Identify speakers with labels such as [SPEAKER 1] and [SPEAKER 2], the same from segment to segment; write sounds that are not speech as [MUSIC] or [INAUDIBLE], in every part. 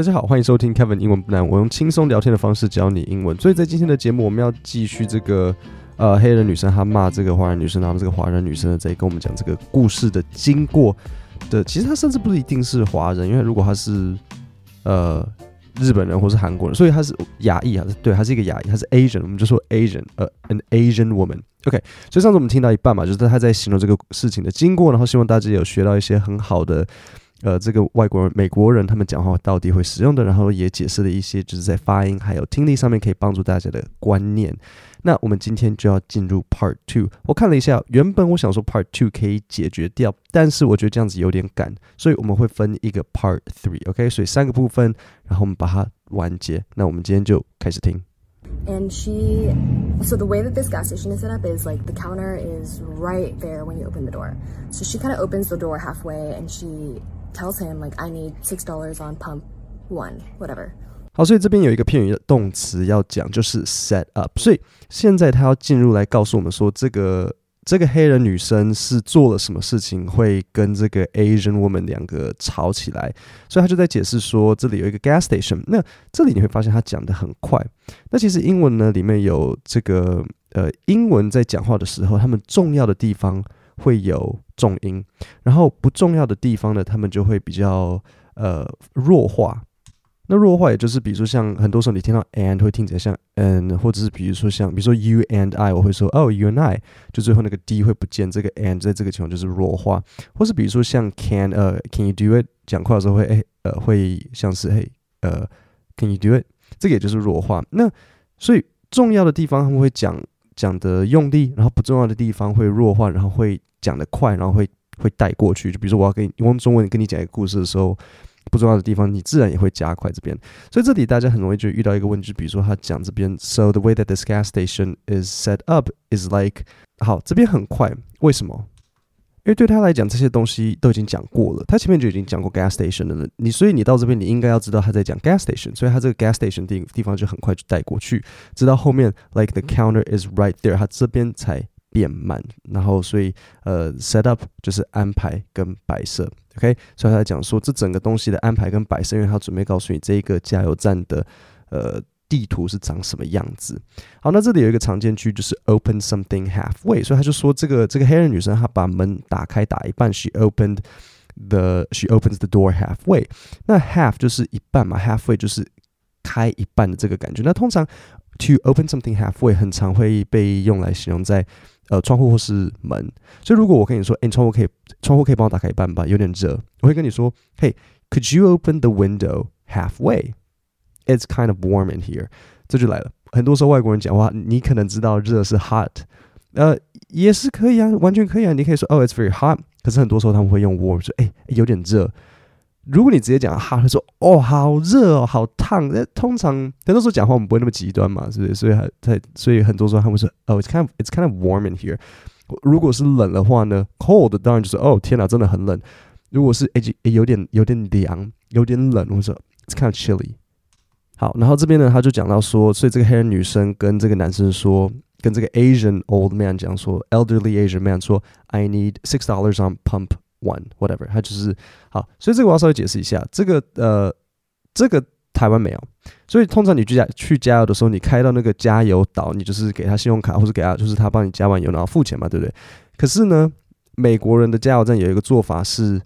[SPEAKER 1] 大家好，欢迎收听 Kevin 英文不难，我用轻松聊天的方式教你英文。所以在今天的节目，我们要继续这个呃黑人女生她骂这个华人女生，然后这个华人女生在跟我们讲这个故事的经过的。其实她甚至不一定是华人，因为如果她是呃日本人或是韩国人，所以她是亚裔啊，对，她是一个亚裔，她是 Asian，我们就说 Asian，呃，an Asian woman。OK，所以上次我们听到一半嘛，就是她在形容这个事情的经过，然后希望大家有学到一些很好的。呃，这个外国人、美国人他们讲话到底会使用的，然后也解释了一些，就是在发音还有听力上面可以帮助大家的观念。那我们今天就要进入 Part Two。我看了一下，原本我想说 Part Two 可以解决掉，但是我觉得这样子有点赶，所以我们会分一个 Part Three。OK，所以三个部分，然后我们把它完结。那我们今天就开始听。
[SPEAKER 2] And she, so the way that this gas station is set up is like the counter is right there when you open the door. So she kind of opens the door halfway and she tells him like I need six dollars on pump one, whatever.
[SPEAKER 1] 好，所以这边有一个片语的动词要讲，就是 set up。所以现在他要进入来告诉我们说，这个这个黑人女生是做了什么事情，会跟这个 Asian woman 两个吵起来。所以他就在解释说，这里有一个 gas station。那这里你会发现他讲的很快。那其实英文呢，里面有这个呃，英文在讲话的时候，他们重要的地方。会有重音，然后不重要的地方呢，他们就会比较呃弱化。那弱化也就是，比如说像很多时候你听到 and 会听起来像嗯，或者是比如说像比如说 you and I，我会说哦 you and I，就最后那个 d 会不见，这个 and 在这个情况就是弱化。或是比如说像 can 呃 can you do it，讲话的时候会诶呃会像是嘿呃 can you do it，这个也就是弱化。那所以重要的地方他们会讲讲的用力，然后不重要的地方会弱化，然后会。讲得快，然后会会带过去。就比如说，我要跟你用中文跟你讲一个故事的时候，不重要的地方，你自然也会加快这边。所以这里大家很容易就遇到一个问题，就比如说他讲这边，So the way that this gas station is set up is like，好，这边很快，为什么？因为对他来讲，这些东西都已经讲过了，他前面就已经讲过 gas station 了。你所以你到这边，你应该要知道他在讲 gas station，所以他这个 gas station 地地方就很快就带过去，直到后面 like the counter is right there，他这边才。变慢，然后所以呃，set up 就是安排跟摆设，OK，所以他讲说这整个东西的安排跟摆设，因为他准备告诉你这一个加油站的呃地图是长什么样子。好，那这里有一个常见句就是 open something halfway，所以他就说这个这个黑人女生她把门打开打一半，she opened the she opens the door halfway，那 half 就是一半嘛，halfway 就是开一半的这个感觉。那通常 to open something halfway 很常会被用来形容在呃，窗户或是门，所以如果我跟你说，哎，窗户可以，窗户可以帮我打开一半吧，有点热，我会跟你说，Hey，could you open the window halfway? It's kind of warm in here。这就来了，很多时候外国人讲话，你可能知道热是 hot，呃，也是可以啊，完全可以啊，你可以说，Oh，it's very hot。可是很多时候他们会用 warm，说，哎，有点热。如果你直接讲哈，会说哦，好热哦，好烫。那通常很多时候讲话我们不会那么极端嘛，是不是？所以还在，所以很多时候他们说哦，it's kind of it's kind of warm in here。如果是冷的话呢，cold 当然就是哦，天哪，真的很冷。如果是诶诶有点有点凉，有点冷，或者 it's kind of chilly。好，然后这边呢，他就讲到说，所以这个黑人女生跟这个男生说，跟这个 Asian old man 讲说，elderly Asian man 说，I need six dollars on pump。One whatever，它就是好，所以这个我要稍微解释一下，这个呃，这个台湾没有，所以通常你去加去加油的时候，你开到那个加油岛，你就是给他信用卡，或者给他就是他帮你加完油，然后付钱嘛，对不对？可是呢，美国人的加油站有一个做法是，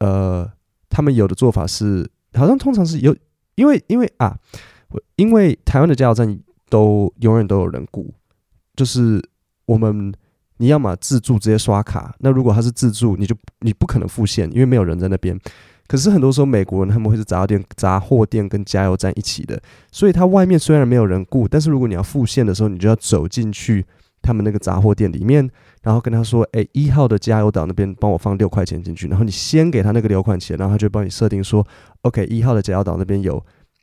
[SPEAKER 1] 呃，他们有的做法是，好像通常是有，因为因为啊，因为台湾的加油站都永远都有人雇，就是我们。你要么自助直接刷卡，那如果他是自助，你就你不可能付现，因为没有人在那边。可是很多时候美国人他们会是杂店、杂货店跟加油站一起的，所以他外面虽然没有人雇，但是如果你要付现的时候，你就要走进去他们那个杂货店里面，然后跟他说：“哎，一号的加油岛那边帮我放六块钱进去。”然后你先给他那个六块钱，然后他就帮你设定说：“OK，一号的加油岛那边有，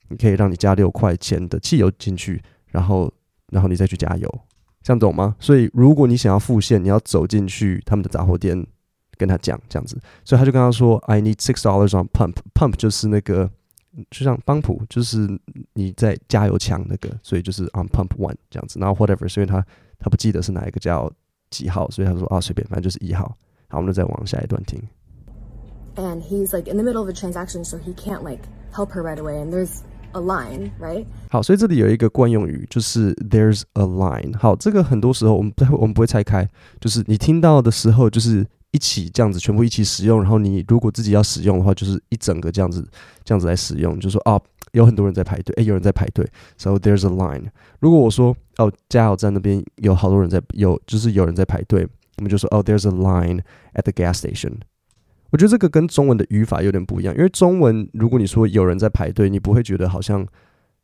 [SPEAKER 1] 你可以让你加六块钱的汽油进去，然后然后你再去加油。”这样懂吗？所以如果你想要付现，你要走进去他们的杂货店，跟他讲这样子。所以他就跟他说：“I need six dollars on pump。pump 就是那个，就像帮浦，就是你在加油枪那个，所以就是 on pump one 这样子。然后 whatever，所以他他不记得是哪一个叫几号，所以他说啊随便，反正就是一号。好，我们再往下一段听。
[SPEAKER 2] and he's like in the middle of a transaction, so he can't like help her right away. And there's a line, right?
[SPEAKER 1] 好，所以这里有一个惯用语，就是 there's a line。好，这个很多时候我们不会我们不会拆开，就是你听到的时候，就是一起这样子，全部一起使用。然后你如果自己要使用的话，就是一整个这样子这样子来使用，就是说哦，有很多人在排队，诶，有人在排队，so there's a line。如果我说哦，加油站那边有好多人在，有就是有人在排队，我们就说哦，there's a line at the gas station。我觉得这个跟中文的语法有点不一样，因为中文如果你说有人在排队，你不会觉得好像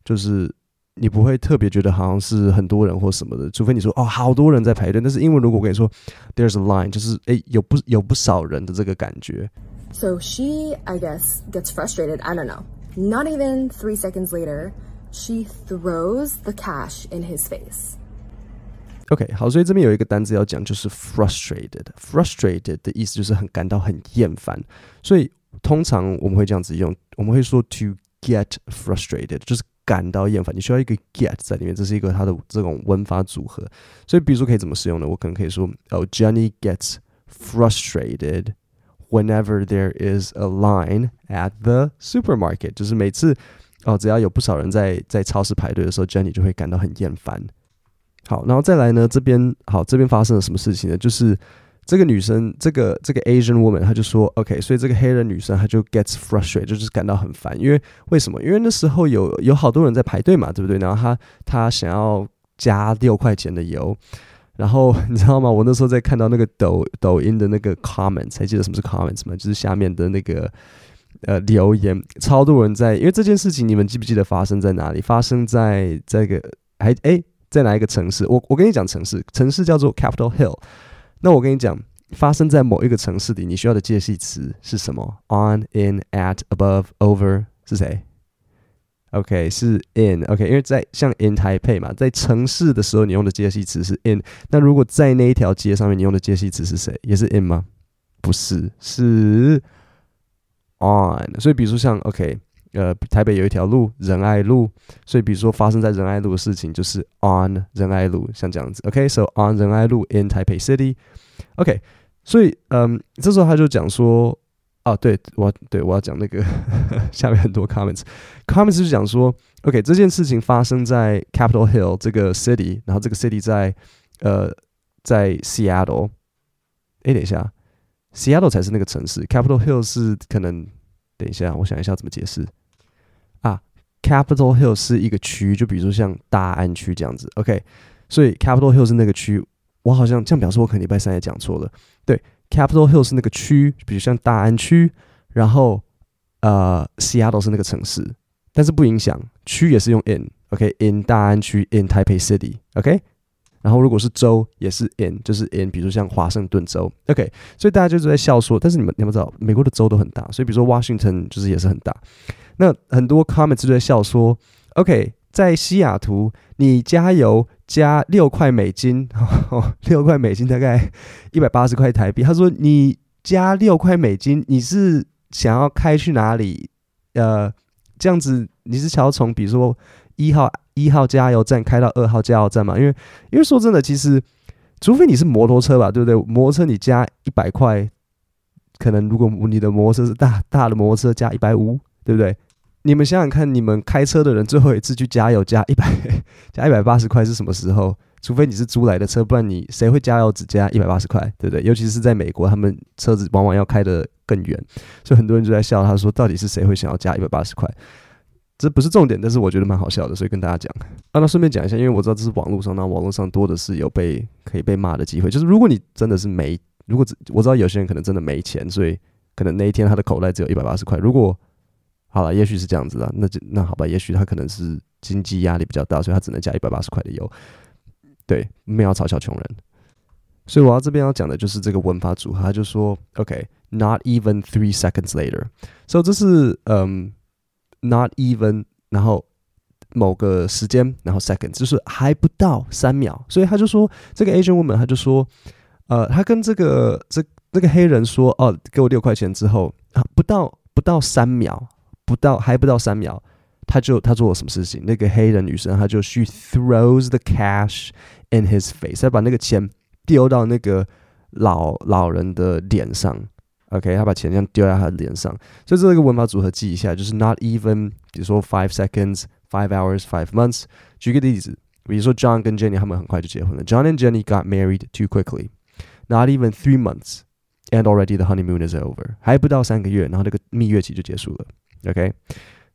[SPEAKER 1] 就是你不会特别觉得好像是很多人或什么的，除非你说哦好多人在排队。但是英文如果我跟你说 there's a line，就是诶有不有不少人的这个感觉。
[SPEAKER 2] So she, I guess, gets frustrated. I don't know. Not even three seconds later, she throws the cash in his face.
[SPEAKER 1] OK，好，所以这边有一个单字要讲，就是 frustrated。frustrated 的意思就是很感到很厌烦，所以通常我们会这样子用，我们会说 to get frustrated，就是感到厌烦。你需要一个 get 在里面，这是一个它的这种文法组合。所以比如说可以怎么使用呢？我可能可以说，哦，Jenny gets frustrated whenever there is a line at the supermarket，就是每次哦，只要有不少人在在超市排队的时候，Jenny 就会感到很厌烦。好，然后再来呢？这边好，这边发生了什么事情呢？就是这个女生，这个这个 Asian woman，她就说，OK，所以这个黑人女生她就 gets frustrated，就是感到很烦，因为为什么？因为那时候有有好多人在排队嘛，对不对？然后她她想要加六块钱的油，然后 [LAUGHS] 你知道吗？我那时候在看到那个抖抖音的那个 comments，还记得什么是 comments 吗？就是下面的那个呃留言，超多人在，因为这件事情你们记不记得发生在哪里？发生在这个还诶。在哪一个城市？我我跟你讲城市，城市叫做 Capitol Hill。那我跟你讲，发生在某一个城市里，你需要的介系词是什么？On, in, at, above, over 是谁？OK，是 in。OK，因为在像 in 台北嘛，在城市的时候，你用的介系词是 in。那如果在那一条街上面，你用的介系词是谁？也是 in 吗？不是，是 on。所以比如说像 OK。呃，台北有一条路仁爱路，所以比如说发生在仁爱路的事情就是 on 仁爱路，像这样子。OK，so、on 仁爱路 in Taipei City。OK，所以嗯，这时候他就讲说，哦，对我对我要讲那个 [LAUGHS] 下面很多 comments，comments 就讲说，OK，这件事情发生在 Capitol Hill 这个 city，然后这个 city 在呃在 Seattle。诶，等一下，Seattle 才是那个城市，Capitol Hill 是可能。等一下，我想一下怎么解释。啊，Capitol Hill 是一个区，就比如说像大安区这样子，OK。所以 Capitol Hill 是那个区，我好像这样表示，我可能礼拜三也讲错了。对，Capitol Hill 是那个区，比如像大安区，然后呃，Seattle 是那个城市，但是不影响区也是用 in，OK，in、大安区，in Taipei City，OK。然后如果是州也是 in，就是 in，比如像华盛顿州，OK，所以大家就是在笑说，但是你们你们知道，美国的州都很大，所以比如说 Washington 就是也是很大。那很多 comments 就在笑说，OK，在西雅图你加油加六块美金，哦，[LAUGHS] 六块美金大概一百八十块台币。他说你加六块美金，你是想要开去哪里？呃，这样子你是想要从比如说一号。一号加油站开到二号加油站嘛？因为因为说真的，其实除非你是摩托车吧，对不对？摩托车你加一百块，可能如果你的摩托车是大大的摩托车，加一百五，对不对？你们想想看，你们开车的人最后一次去加油加一百 [LAUGHS] 加一百八十块是什么时候？除非你是租来的车，不然你谁会加油只加一百八十块，对不对？尤其是在美国，他们车子往往要开得更远，所以很多人就在笑，他说到底是谁会想要加一百八十块？这不是重点，但是我觉得蛮好笑的，所以跟大家讲。啊，那顺便讲一下，因为我知道这是网络上，那网络上多的是有被可以被骂的机会。就是如果你真的是没，如果我知道有些人可能真的没钱，所以可能那一天他的口袋只有一百八十块。如果好了，也许是这样子的，那就那好吧，也许他可能是经济压力比较大，所以他只能加一百八十块的油。对，没有嘲笑穷人。所以我要这边要讲的就是这个文法组合，他就说，OK，not、even three seconds later。所以这是嗯。Not even，然后某个时间，然后 seconds，就是还不到三秒，所以他就说这个 Asian woman，他就说，呃，他跟这个这那个黑人说，哦，给我六块钱之后，啊，不到不到三秒，不到还不到三秒，他就他做了什么事情？那个黑人女生，她就 she throws the cash in his face，她把那个钱丢到那个老老人的脸上。 OK，他把钱这样丢在他的脸上，所以这个文法组合记一下，就是 not even，比如说 five seconds、five hours、five months。举个例子，比如说 John 跟 Jenny 他们很快就结婚了，John and Jenny got married too quickly。Not even three months, and already the honeymoon is over。还不到三个月，然后这个蜜月期就结束了。 OK，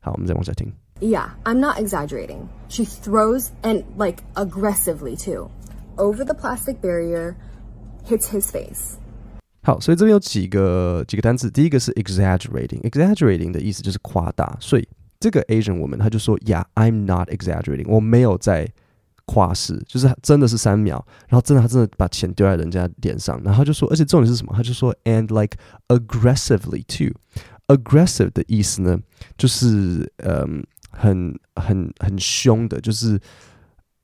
[SPEAKER 1] 好，我们再往下听。
[SPEAKER 2] Yeah, I'm not exaggerating. She throws and like aggressively too over the plastic barrier, hits his face.
[SPEAKER 1] 好，所以这边有几个几个单词，第一个是 exaggerating，exaggerating 的意思就是夸大，所以这个 Asian woman 她就说，Yeah, I'm not exaggerating，我没有在夸饰，就是真的是三秒，然后真的他真的把钱丢在人家脸上，然后他就说，而且重点是什么？他就说，and like aggressively Aggressive 的意思呢，就是嗯，很很很凶的，就是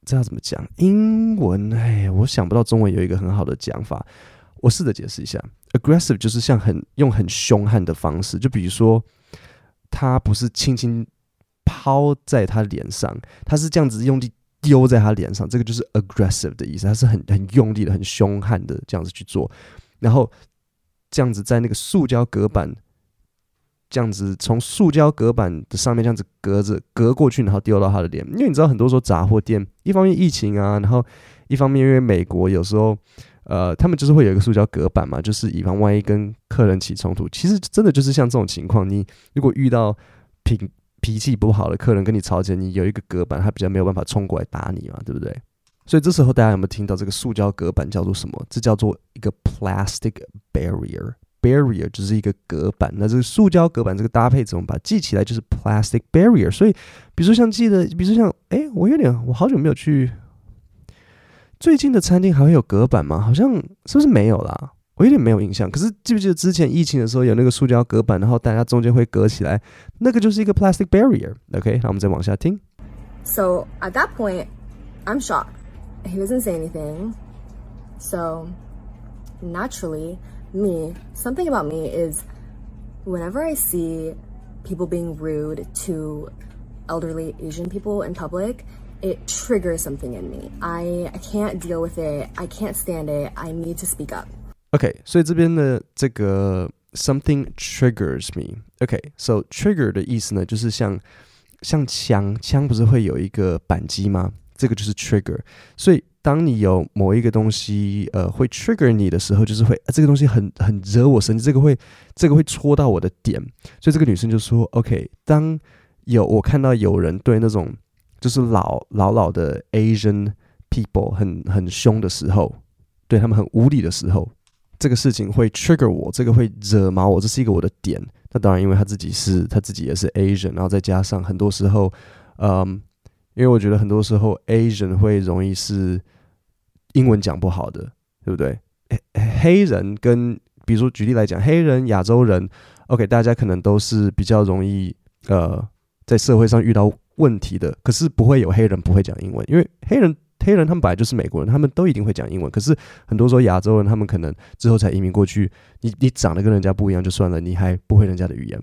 [SPEAKER 1] 这要怎么讲？英文哎，我想不到中文有一个很好的讲法。我试着解释一下，aggressive 就是像很用很凶悍的方式，就比如说，他不是轻轻抛在他脸上，他是这样子用力丢在他脸上，这个就是 aggressive 的意思，他是很很用力的、很凶悍的这样子去做，然后这样子在那个塑胶隔板，这样子从塑胶隔板的上面这样子隔着隔过去，然后丢到他的脸，因为你知道很多时候杂货店，一方面疫情啊，然后一方面因为美国有时候。呃，他们就是会有一个塑胶隔板嘛，就是以防万一跟客人起冲突。其实真的就是像这种情况，你如果遇到脾脾气不好的客人跟你吵起来，你有一个隔板，他比较没有办法冲过来打你嘛，对不对？所以这时候大家有没有听到这个塑胶隔板叫做什么？这叫做一个 plastic barrier Barrier 就是一个隔板。那这个塑胶隔板这个搭配怎么把它记起来？就是 plastic barrier。所以，比如说像记得，比如说像，哎，我有点，我好久没有去。最近的餐厅还会有隔板吗？好像是不是没有啦？我有点没有印象。可是记不记得之前疫情的时候有那个塑胶隔板，然后大家中间会隔起来，那个就是一个 plastic barrier。OK，那我们再往下听。
[SPEAKER 2] So at that point, I'm shocked. He doesn't say anything. So naturally, me, something about me is whenever I see people being rude to elderly Asian people in public. It triggers something in me. I I can't deal with it. I can't stand it. I need to speak up.
[SPEAKER 1] OK，所以这边的这个 something triggers me. OK，so trigger 的意思呢，就是像像枪，枪不是会有一个扳机吗？ 这个就是 trigger。所以当你有某一个东西呃会 trigger 你的时候，就是会、这个东西很很惹我生气，这个会这个会戳到我的点。所以这个女生就说：OK，当有我看到有人对那种就是老老老的 Asian people 很很凶的时候，对他们很无理的时候，这个事情会 trigger 我，这个会惹毛我，这是一个我的点。那当然，因为他自己是他自己也是 Asian，然后再加上很多时候，嗯，因为我觉得很多时候 Asian 会容易是英文讲不好的，对不对？黑人跟比如说举例来讲，黑人、亚洲人，OK，大家可能都是比较容易呃在社会上遇到。问题的，可是不会有黑人不会讲英文，因为黑人黑人他们本来就是美国人，他们都一定会讲英文。可是很多时候亚洲人他们可能之后才移民过去，你你长得跟人家不一样就算了，你还不会人家的语言，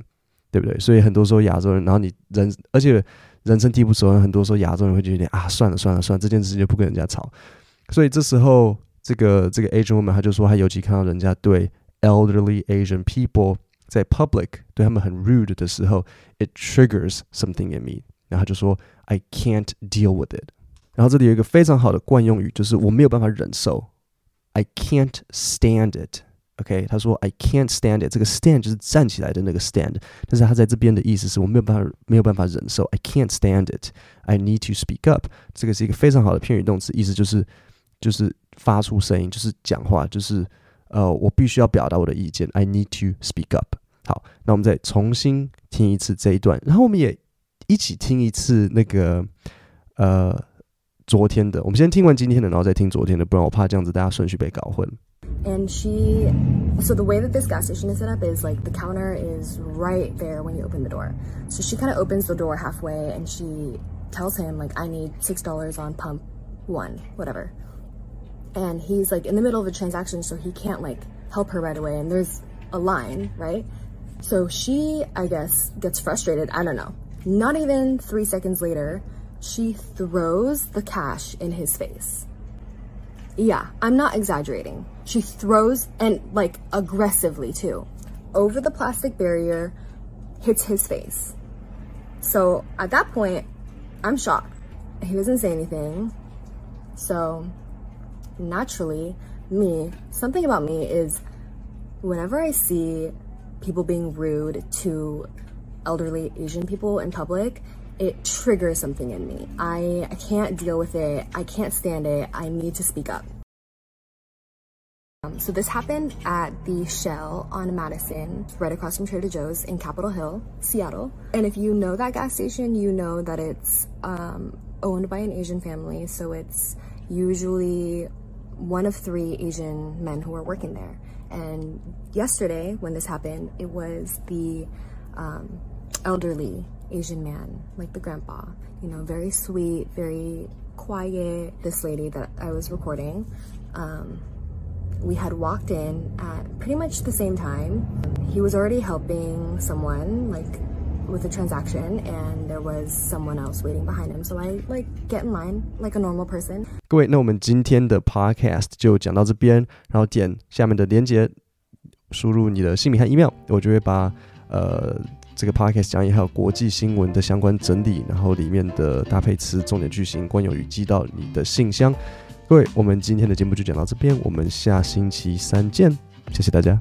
[SPEAKER 1] 对不对？所以很多时候亚洲人，然后你人而且人生地不熟，很多时候亚洲人会觉得啊，算了算了算了，这件事情就不跟人家吵。所以这时候这个这个 Asian woman 他就说，他尤其看到人家对 elderly Asian people 在 public 对他们很 rude 的时候，it triggers something in me。然后他就说，I can't deal with it。然后这里有一个非常好的惯用语，就是我没有办法忍受，I can't stand it。OK，他说 I can't stand it。这个 stand 就是站起来的那个 stand，但是他在这边的意思是我没有办法没有办法忍受，I can't stand it。I need to speak up。这个是一个非常好的片语动词，意思就是就是发出声音，就是讲话，就是呃我必须要表达我的意见，I need to speak up。好，那我们再重新听一次这一段，然后我们也。一起听一次那个呃昨天的，我们先听完今天的，然后再听昨天的，不然我怕这样子大家顺序被搞混。
[SPEAKER 2] And she, so the way that this gas station is set up is like the counter is right there when you open the door. So she kind of opens the door halfway and she tells him like, I need six dollars on pump one, whatever. And he's like in the middle of a transaction, so he can't like help her right away. And there's a line, right? So she, I guess, gets frustrated. I don't know. Not even three seconds later, she throws the cash in his face. Yeah, I'm not exaggerating. She throws and like aggressively too over the plastic barrier, hits his face. So at that point, I'm shocked. He doesn't say anything. So naturally, me, something about me is whenever I see people being rude to elderly Asian people in public, it triggers something in me. I, I can't deal with it. I can't stand it. I need to speak up. Um, so this happened at the Shell on Madison, right across from Trader Joe's in Capitol Hill, Seattle. And if you know that gas station, you know that it's um, owned by an Asian family. So it's usually one of three Asian men who are working there. And yesterday, when this happened, it was the um, elderly Asian man, like the grandpa, you know, very sweet, very quiet. This lady that I was recording, um, we had walked in at pretty much the same time. He was already helping someone, like with a transaction and there was someone else waiting behind him. So I like get in line like a normal person.
[SPEAKER 1] 各位，那我们今天的 podcast 就讲到这边，然后点下面的链接，输入你的姓名和 email，我就会把呃这个 podcast 讲义还有国际新闻的相关整理，然后里面的搭配词、重点句型、惯用语寄到你的信箱。各位，我们今天的节目就讲到这边，我们下星期三见，谢谢大家。